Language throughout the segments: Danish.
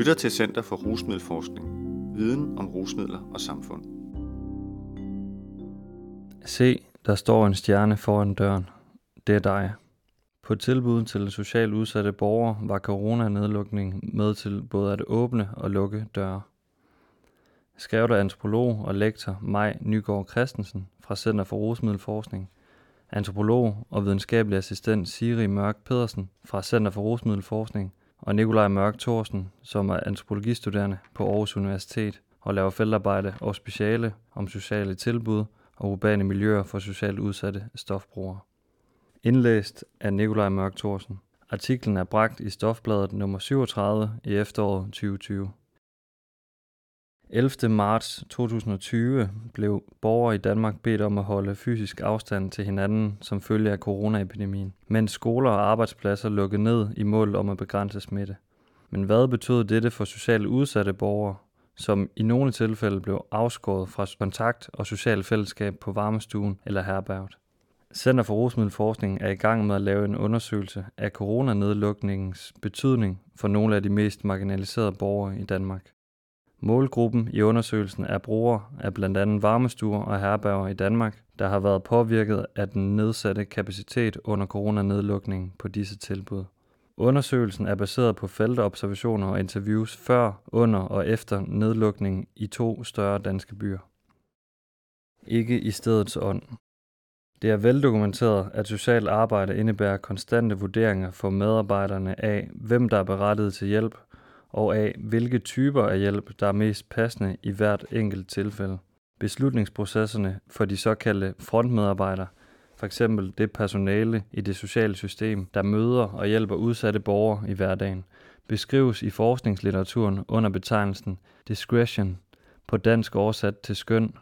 lytter til Center for Rusmiddelforskning. Viden om rusmidler og samfund. Se, der står en stjerne foran døren. Det er dig. På tilbud til socialt udsatte borgere var coronanedlukningen med til både at åbne og lukke døre. Skrev der antropolog og lektor Maj Nygaard Christensen fra Center for Rusmiddelforskning, antropolog og videnskabelig assistent Siri Mørk Pedersen fra Center for Rusmiddelforskning og Nikolaj Mørk Thorsen, som er antropologistuderende på Aarhus Universitet og laver feltarbejde og speciale om sociale tilbud og urbane miljøer for socialt udsatte stofbrugere. Indlæst af Nikolaj Mørk Thorsen. Artiklen er bragt i Stofbladet nummer 37 i efteråret 2020. 11. marts 2020 blev borgere i Danmark bedt om at holde fysisk afstand til hinanden som følge af coronaepidemien, mens skoler og arbejdspladser lukkede ned i mål om at begrænse smitte. Men hvad betød dette for socialt udsatte borgere, som i nogle tilfælde blev afskåret fra kontakt og socialt fællesskab på varmestuen eller herberget? Center for Rusmiddelforskning er i gang med at lave en undersøgelse af coronanedlukningens betydning for nogle af de mest marginaliserede borgere i Danmark. Målgruppen i undersøgelsen er brugere af blandt andet varmestuer og herberger i Danmark, der har været påvirket af den nedsatte kapacitet under coronanedlukningen på disse tilbud. Undersøgelsen er baseret på feltobservationer og interviews før, under og efter nedlukningen i to større danske byer. Ikke i stedets ånd. Det er veldokumenteret, at socialt arbejde indebærer konstante vurderinger for medarbejderne af, hvem der er berettiget til hjælp, og af, hvilke typer af hjælp, der er mest passende i hvert enkelt tilfælde. Beslutningsprocesserne for de såkaldte frontmedarbejdere, for eksempel det personale i det sociale system, der møder og hjælper udsatte borgere i hverdagen, beskrives i forskningslitteraturen under betegnelsen discretion, på dansk oversat til skøn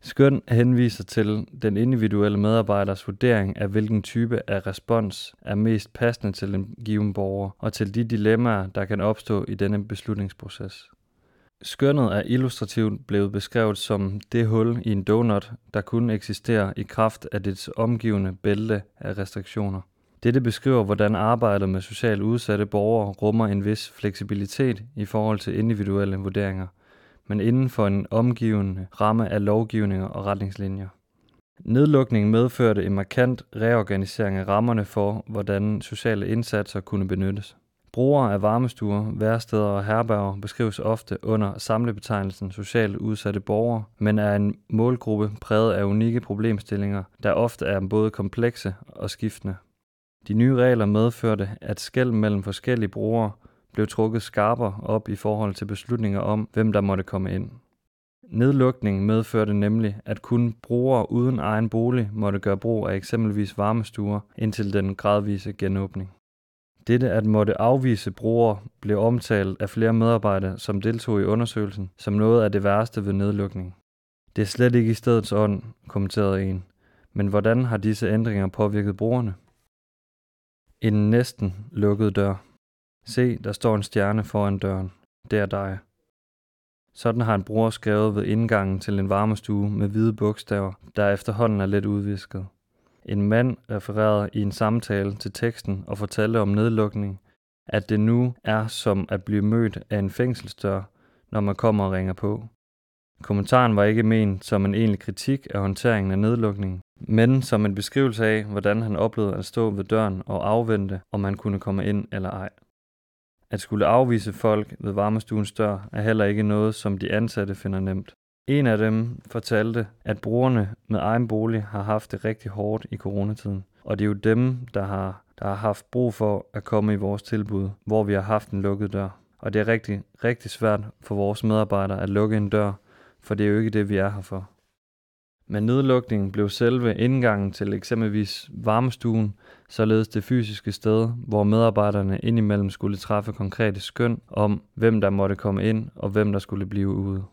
Skøn henviser til den individuelle medarbejders vurdering af hvilken type af respons er mest passende til en given borger og til de dilemmaer, der kan opstå i denne beslutningsproces. Skønnet er illustrativt blevet beskrevet som det hul i en donut, der kun eksisterer i kraft af dets omgivende bælte af restriktioner. Dette beskriver, hvordan arbejdet med socialt udsatte borgere rummer en vis fleksibilitet i forhold til individuelle vurderinger – men inden for en omgivende ramme af lovgivninger og retningslinjer. Nedlukningen medførte en markant reorganisering af rammerne for, hvordan sociale indsatser kunne benyttes. Brugere af varmestuer, værsteder og herberger beskrives ofte under samlebetegnelsen socialt udsatte borgere, men er en målgruppe præget af unikke problemstillinger, der ofte er både komplekse og skiftende. De nye regler medførte, at skæld mellem forskellige brugere blev trukket skarpere op i forhold til beslutninger om, hvem der måtte komme ind. Nedlukningen medførte nemlig, at kun brugere uden egen bolig måtte gøre brug af eksempelvis varmestuer indtil den gradvise genåbning. Dette at måtte afvise brugere blev omtalt af flere medarbejdere, som deltog i undersøgelsen, som noget af det værste ved nedlukningen. Det er slet ikke i stedets ånd, kommenterede en. Men hvordan har disse ændringer påvirket brugerne? En næsten lukket dør. Se, der står en stjerne foran døren. Det er dig. Sådan har en bror skrevet ved indgangen til en varmestue med hvide bogstaver, der efterhånden er lidt udvisket. En mand refererede i en samtale til teksten og fortalte om nedlukning, at det nu er som at blive mødt af en fængselsdør, når man kommer og ringer på. Kommentaren var ikke ment som en egentlig kritik af håndteringen af nedlukningen, men som en beskrivelse af, hvordan han oplevede at stå ved døren og afvente, om man kunne komme ind eller ej. At skulle afvise folk ved varmestuens dør er heller ikke noget, som de ansatte finder nemt. En af dem fortalte, at brugerne med egen bolig har haft det rigtig hårdt i coronatiden. Og det er jo dem, der har, der har haft brug for at komme i vores tilbud, hvor vi har haft en lukket dør. Og det er rigtig, rigtig svært for vores medarbejdere at lukke en dør, for det er jo ikke det, vi er her for. Med nedlukningen blev selve indgangen til eksempelvis varmestuen således det fysiske sted, hvor medarbejderne indimellem skulle træffe konkrete skøn om, hvem der måtte komme ind og hvem der skulle blive ude.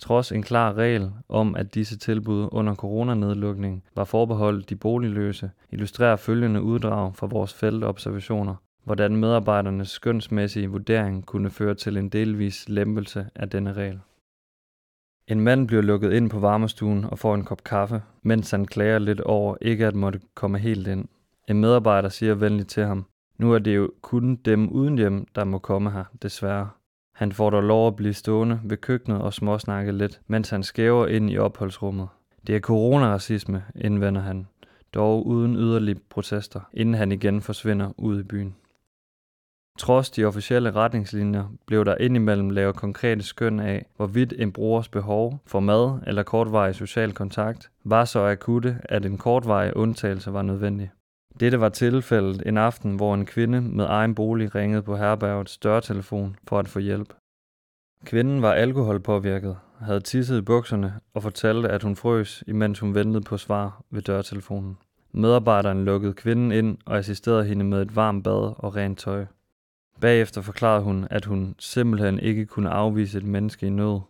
Trods en klar regel om, at disse tilbud under coronanedlukningen var forbeholdt de boligløse, illustrerer følgende uddrag fra vores feltobservationer, hvordan medarbejdernes skønsmæssige vurdering kunne føre til en delvis lempelse af denne regel. En mand bliver lukket ind på varmestuen og får en kop kaffe, mens han klager lidt over ikke at måtte komme helt ind. En medarbejder siger venligt til ham, nu er det jo kun dem uden hjem, der må komme her, desværre. Han får dog lov at blive stående ved køkkenet og småsnakke lidt, mens han skæver ind i opholdsrummet. Det er coronaracisme, indvender han, dog uden yderlige protester, inden han igen forsvinder ud i byen. Trods de officielle retningslinjer blev der indimellem lavet konkrete skøn af, hvorvidt en brugers behov for mad eller kortvarig social kontakt var så akutte, at en kortvarig undtagelse var nødvendig. Dette var tilfældet en aften, hvor en kvinde med egen bolig ringede på herbergets dørtelefon for at få hjælp. Kvinden var alkoholpåvirket, havde tisset i bukserne og fortalte, at hun frøs, imens hun ventede på svar ved dørtelefonen. Medarbejderen lukkede kvinden ind og assisterede hende med et varmt bad og rent tøj. Bagefter forklarede hun, at hun simpelthen ikke kunne afvise et menneske i nød.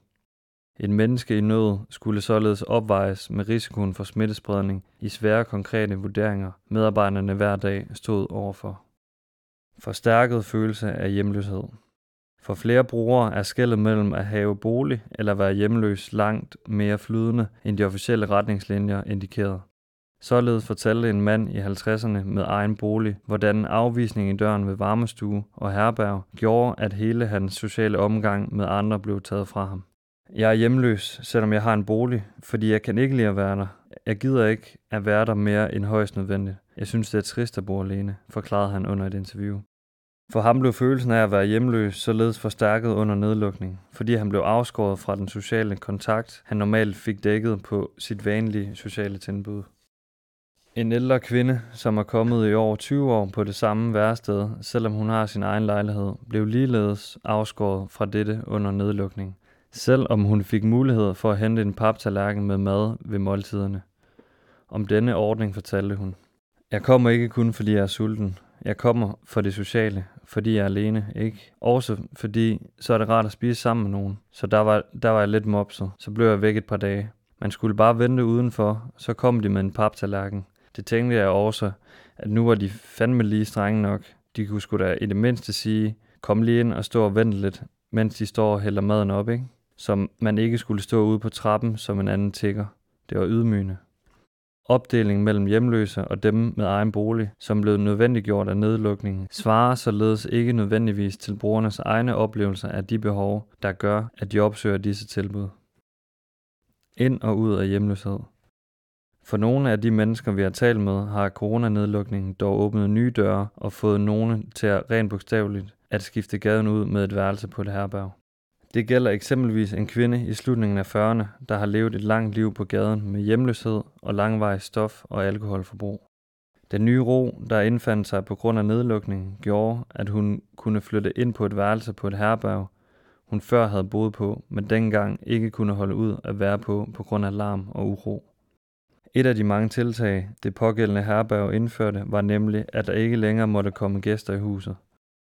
Et menneske i nød skulle således opvejes med risikoen for smittespredning i svære konkrete vurderinger, medarbejderne hver dag stod overfor. Forstærket følelse af hjemløshed. For flere brugere er skældet mellem at have bolig eller være hjemløs langt mere flydende, end de officielle retningslinjer indikerede. Således fortalte en mand i 50'erne med egen bolig, hvordan afvisning i døren ved varmestue og herberg gjorde, at hele hans sociale omgang med andre blev taget fra ham. Jeg er hjemløs, selvom jeg har en bolig, fordi jeg kan ikke lide at være der. Jeg gider ikke at være der mere end højst nødvendigt. Jeg synes, det er trist at bo alene, forklarede han under et interview. For ham blev følelsen af at være hjemløs således forstærket under nedlukning, fordi han blev afskåret fra den sociale kontakt, han normalt fik dækket på sit vanlige sociale tilbud. En ældre kvinde, som er kommet i over 20 år på det samme værested, selvom hun har sin egen lejlighed, blev ligeledes afskåret fra dette under nedlukning, selvom hun fik mulighed for at hente en paptallerken med mad ved måltiderne. Om denne ordning fortalte hun. Jeg kommer ikke kun fordi jeg er sulten. Jeg kommer for det sociale, fordi jeg er alene, ikke? Også fordi, så er det rart at spise sammen med nogen. Så der var, der var jeg lidt mopset. Så blev jeg væk et par dage. Man skulle bare vente udenfor, så kom de med en paptallerken. Det tænkte jeg også, at nu var de fandme lige strenge nok. De kunne sgu da i det mindste sige, kom lige ind og stå og vent lidt, mens de står og hælder maden op, ikke? Som man ikke skulle stå ude på trappen som en anden tigger. Det var ydmygende. Opdelingen mellem hjemløse og dem med egen bolig, som blev nødvendiggjort af nedlukningen, svarer således ikke nødvendigvis til brugernes egne oplevelser af de behov, der gør, at de opsøger disse tilbud. Ind og ud af hjemløshed. For nogle af de mennesker, vi har talt med, har coronanedlukningen dog åbnet nye døre og fået nogle til at rent bogstaveligt at skifte gaden ud med et værelse på et herberg. Det gælder eksempelvis en kvinde i slutningen af 40'erne, der har levet et langt liv på gaden med hjemløshed og langvarig stof- og alkoholforbrug. Den nye ro, der indfandt sig på grund af nedlukningen, gjorde, at hun kunne flytte ind på et værelse på et herberg, hun før havde boet på, men dengang ikke kunne holde ud at være på på grund af larm og uro. Et af de mange tiltag, det pågældende herberg indførte, var nemlig, at der ikke længere måtte komme gæster i huset.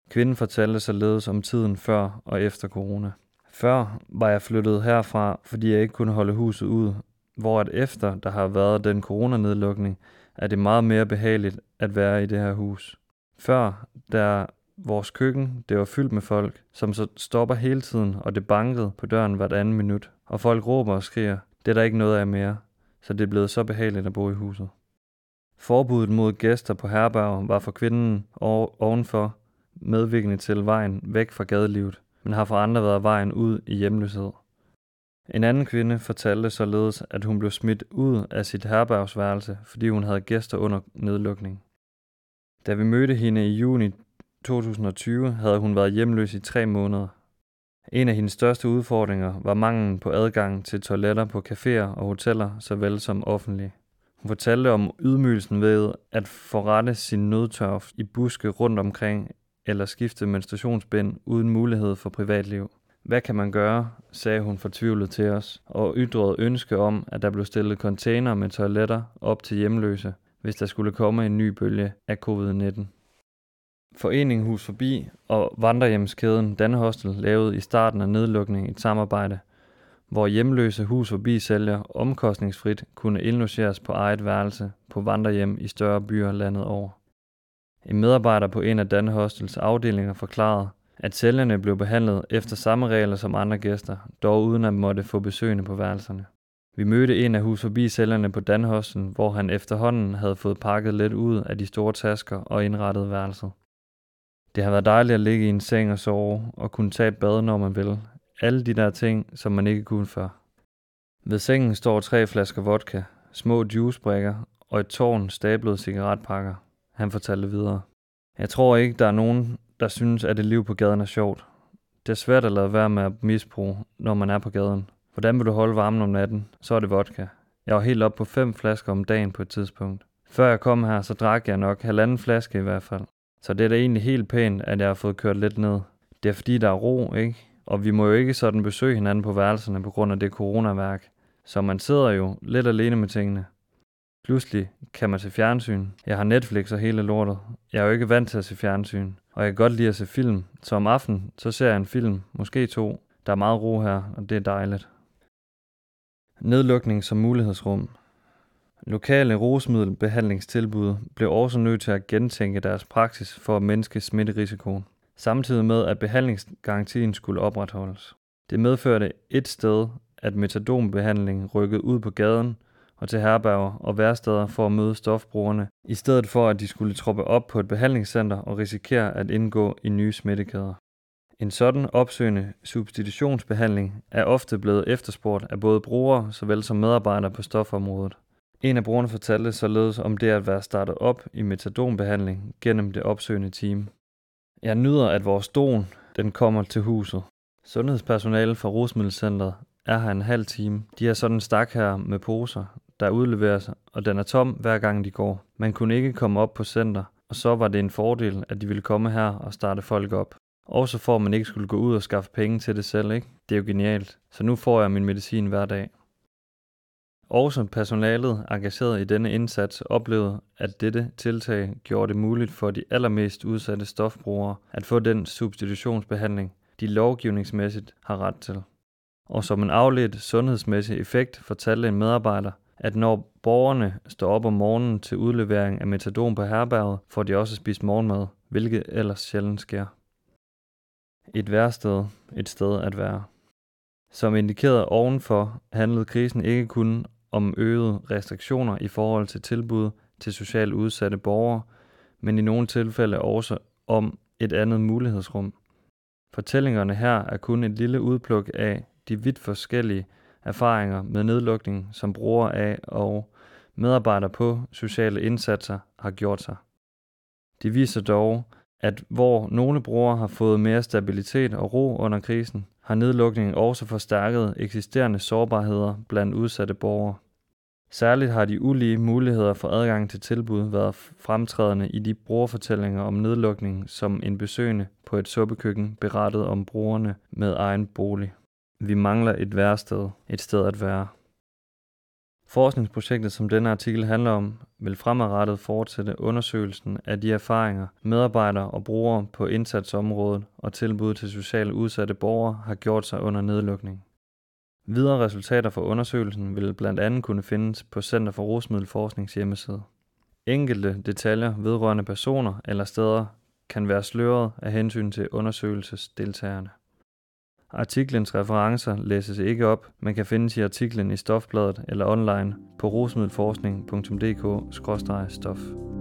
Kvinden fortalte således om tiden før og efter corona. Før var jeg flyttet herfra, fordi jeg ikke kunne holde huset ud, hvor at efter der har været den coronanedlukning, er det meget mere behageligt at være i det her hus. Før, der vores køkken, det var fyldt med folk, som så stopper hele tiden, og det bankede på døren hvert andet minut, og folk råber og skriger, det er der ikke noget af mere så det er blevet så behageligt at bo i huset. Forbuddet mod gæster på herberg var for kvinden ovenfor medvirkende til vejen væk fra gadelivet, men har for andre været vejen ud i hjemløshed. En anden kvinde fortalte således, at hun blev smidt ud af sit herbergsværelse, fordi hun havde gæster under nedlukning. Da vi mødte hende i juni 2020, havde hun været hjemløs i tre måneder, en af hendes største udfordringer var manglen på adgang til toiletter på caféer og hoteller, såvel som offentlige. Hun fortalte om ydmygelsen ved at forrette sin nødtørf i buske rundt omkring eller skifte menstruationsbind uden mulighed for privatliv. Hvad kan man gøre, sagde hun fortvivlet til os, og ytrede ønske om, at der blev stillet container med toiletter op til hjemløse, hvis der skulle komme en ny bølge af covid-19. Foreningen Hus Forbi og vandrehjemskæden Danhostel lavede i starten af nedlukningen et samarbejde, hvor hjemløse Hus Forbi sælger omkostningsfrit kunne indlogeres på eget værelse på vandrehjem i større byer landet over. En medarbejder på en af Danhostels afdelinger forklarede, at sælgerne blev behandlet efter samme regler som andre gæster, dog uden at måtte få besøgende på værelserne. Vi mødte en af hus forbi sælgerne på Danhosten, hvor han efterhånden havde fået pakket lidt ud af de store tasker og indrettet værelset. Det har været dejligt at ligge i en seng og sove, og kunne tage et bad, når man vil. Alle de der ting, som man ikke kunne før. Ved sengen står tre flasker vodka, små juicebrikker og et tårn stablede cigaretpakker. Han fortalte videre. Jeg tror ikke, der er nogen, der synes, at det liv på gaden er sjovt. Det er svært at lade være med at misbruge, når man er på gaden. Hvordan vil du holde varmen om natten? Så er det vodka. Jeg var helt op på fem flasker om dagen på et tidspunkt. Før jeg kom her, så drak jeg nok halvanden flaske i hvert fald. Så det er da egentlig helt pænt, at jeg har fået kørt lidt ned. Det er fordi, der er ro, ikke? Og vi må jo ikke sådan besøge hinanden på værelserne på grund af det coronaværk. Så man sidder jo lidt alene med tingene. Pludselig kan man se fjernsyn. Jeg har Netflix og hele lortet. Jeg er jo ikke vant til at se fjernsyn. Og jeg kan godt lide at se film. Så om aftenen, så ser jeg en film, måske to. Der er meget ro her, og det er dejligt. Nedlukning som mulighedsrum. Lokale rusmiddelbehandlingstilbud blev også nødt til at gentænke deres praksis for at mindske smitterisikoen, samtidig med at behandlingsgarantien skulle opretholdes. Det medførte et sted, at metadonbehandling rykkede ud på gaden og til herberger og værsteder for at møde stofbrugerne, i stedet for at de skulle troppe op på et behandlingscenter og risikere at indgå i nye smittekæder. En sådan opsøgende substitutionsbehandling er ofte blevet efterspurgt af både brugere såvel som medarbejdere på stofområdet. En af brugerne fortalte således om det at være startet op i metadonbehandling gennem det opsøgende team. Jeg nyder, at vores don den kommer til huset. Sundhedspersonale fra Rosmiddelcenteret er her en halv time. De har sådan en stak her med poser, der udleveres, og den er tom hver gang de går. Man kunne ikke komme op på center, og så var det en fordel, at de ville komme her og starte folk op. Og så får man ikke skulle gå ud og skaffe penge til det selv, ikke? Det er jo genialt. Så nu får jeg min medicin hver dag. Også personalet engageret i denne indsats oplevede, at dette tiltag gjorde det muligt for de allermest udsatte stofbrugere at få den substitutionsbehandling, de lovgivningsmæssigt har ret til. Og som en afledt sundhedsmæssig effekt fortalte en medarbejder, at når borgerne står op om morgenen til udlevering af metadon på herberget, får de også spist morgenmad, hvilket ellers sjældent sker. Et værsted, et sted at være. Som indikeret ovenfor handlede krisen ikke kun om øgede restriktioner i forhold til tilbud til socialt udsatte borgere, men i nogle tilfælde også om et andet mulighedsrum. Fortællingerne her er kun et lille udpluk af de vidt forskellige erfaringer med nedlukning, som brugere af og medarbejdere på sociale indsatser har gjort sig. De viser dog, at hvor nogle brugere har fået mere stabilitet og ro under krisen, har nedlukningen også forstærket eksisterende sårbarheder blandt udsatte borgere. Særligt har de ulige muligheder for adgang til tilbud været fremtrædende i de brugerfortællinger om nedlukning, som en besøgende på et suppekøkken berettede om brugerne med egen bolig. Vi mangler et værested, et sted at være. Forskningsprojektet, som denne artikel handler om, vil fremadrettet fortsætte undersøgelsen af de erfaringer, medarbejdere og brugere på indsatsområdet og tilbud til socialt udsatte borgere har gjort sig under nedlukning. Videre resultater fra undersøgelsen vil blandt andet kunne findes på Center for Rusmiddelforsknings hjemmeside. Enkelte detaljer vedrørende personer eller steder kan være sløret af hensyn til undersøgelsesdeltagerne. Artiklens referencer læses ikke op, men kan findes i artiklen i Stofbladet eller online på rosmiddelforskning.dk-stof.